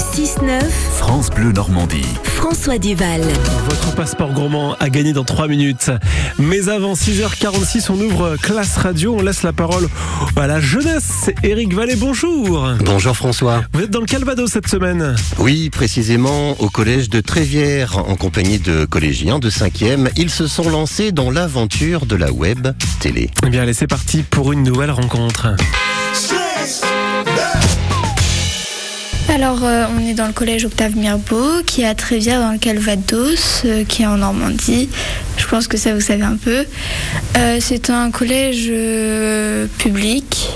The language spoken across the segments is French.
6-9, France Bleu Normandie. François Duval. Votre passeport gourmand a gagné dans 3 minutes. Mais avant 6h46, on ouvre classe radio. On laisse la parole à la jeunesse. Eric Vallée, bonjour. Bonjour François. Vous êtes dans le Calvados cette semaine. Oui, précisément au collège de Trévière, en compagnie de collégiens de 5e. Ils se sont lancés dans l'aventure de la web télé. Eh bien, allez, c'est parti pour une nouvelle rencontre. Alors, euh, on est dans le collège Octave Mirbeau, qui est à Trévière, dans le Calvados, euh, qui est en Normandie. Je pense que ça, vous savez un peu. Euh, c'est un collège public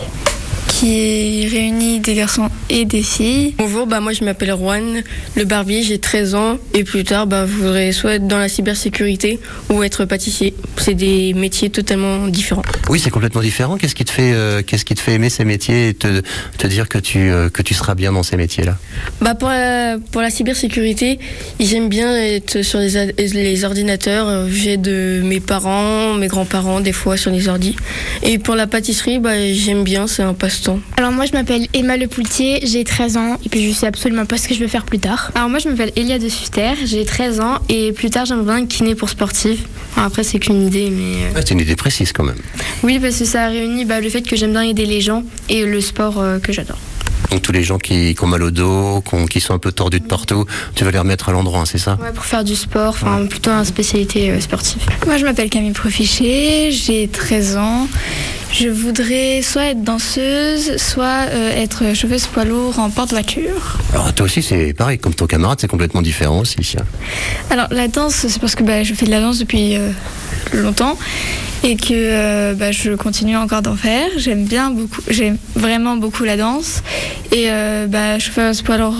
qui réunit des garçons et des filles. Bonjour, bah moi je m'appelle Juan Le Barbier, j'ai 13 ans et plus tard bah, je voudrais soit être dans la cybersécurité ou être pâtissier. C'est des métiers totalement différents. Oui, c'est complètement différent. Qu'est-ce qui te fait, euh, qu'est-ce qui te fait aimer ces métiers et te, te dire que tu, euh, que tu seras bien dans ces métiers-là? Bah pour la, pour la cybersécurité, j'aime bien être sur les, les ordinateurs. J'aide mes parents, mes grands-parents des fois sur les ordis. Et pour la pâtisserie, bah, j'aime bien, c'est un passe-temps. Alors moi je m'appelle Emma Le Poultier, j'ai 13 ans et puis je sais absolument pas ce que je veux faire plus tard. Alors moi je m'appelle Elia de Suster, j'ai 13 ans et plus tard j'aimerais bien être kiné pour sportif. Enfin, après c'est qu'une idée mais euh, Ouais, C'est une idée précise quand même. oui parce que ça réunit bah, le fait que j'aime bien aider les gens et le sport euh, que j'adore. Donc tous les gens qui, qui ont mal au dos, qui, ont- qui sont un peu tordus de partout, tu vas les remettre à l'endroit, hein, c'est ça? Ouais, pour faire du sport, enfin plutôt une spécialité euh, sportive. Moi, je m'appelle Camille Profichet, j'ai 13 ans. Je voudrais soit être danseuse, soit euh, être chauffeuse poids lourd en porte-voiture. Alors toi aussi, c'est pareil, comme ton camarade, c'est complètement différent aussi. Alors, la danse, c'est parce que bah, je fais de la danse depuis euh, longtemps et que euh, bah, je continue encore d'en faire. J'aime bien beaucoup, j'aime vraiment beaucoup la danse. Et bah, chauffeuse poids lourd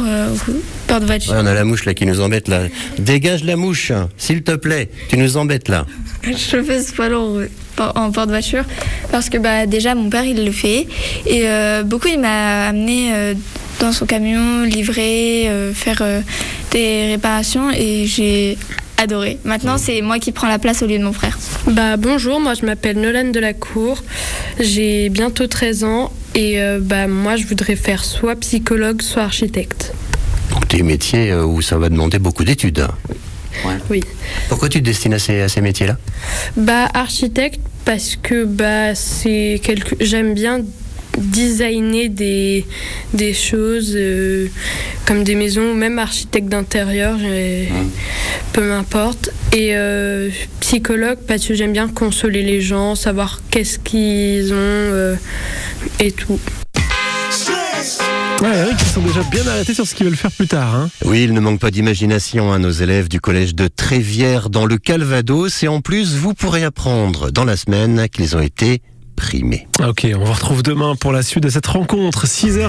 euh, porte-voiture. Ouais, on a la mouche là qui nous embête là. Dégage la mouche, s'il te plaît. Tu nous embêtes là. poids lourd euh, por- en porte-voiture parce que bah, déjà mon père il le fait et euh, beaucoup il m'a amené euh, dans son camion livrer euh, faire euh, des réparations et j'ai adoré maintenant c'est moi qui prends la place au lieu de mon frère Bah bonjour, moi je m'appelle Nolan Delacour, j'ai bientôt 13 ans et euh, bah moi je voudrais faire soit psychologue, soit architecte. Des métiers euh, où ça va demander beaucoup d'études. Oui. Pourquoi tu te destines à ces, à ces métiers-là? Bah architecte parce que bah c'est quelque j'aime bien designer des, des choses euh, comme des maisons, même architecte d'intérieur, peu m'importe. Et euh, psychologue parce que j'aime bien consoler les gens, savoir qu'est-ce qu'ils ont euh, et tout. Ouais, Eric, ils sont déjà bien arrêtés sur ce qu'ils veulent faire plus tard. Hein. Oui, il ne manque pas d'imagination à nos élèves du collège de Trévière dans le Calvados et en plus, vous pourrez apprendre dans la semaine qu'ils ont été primés. Ok, on vous retrouve demain pour la suite de cette rencontre. 6h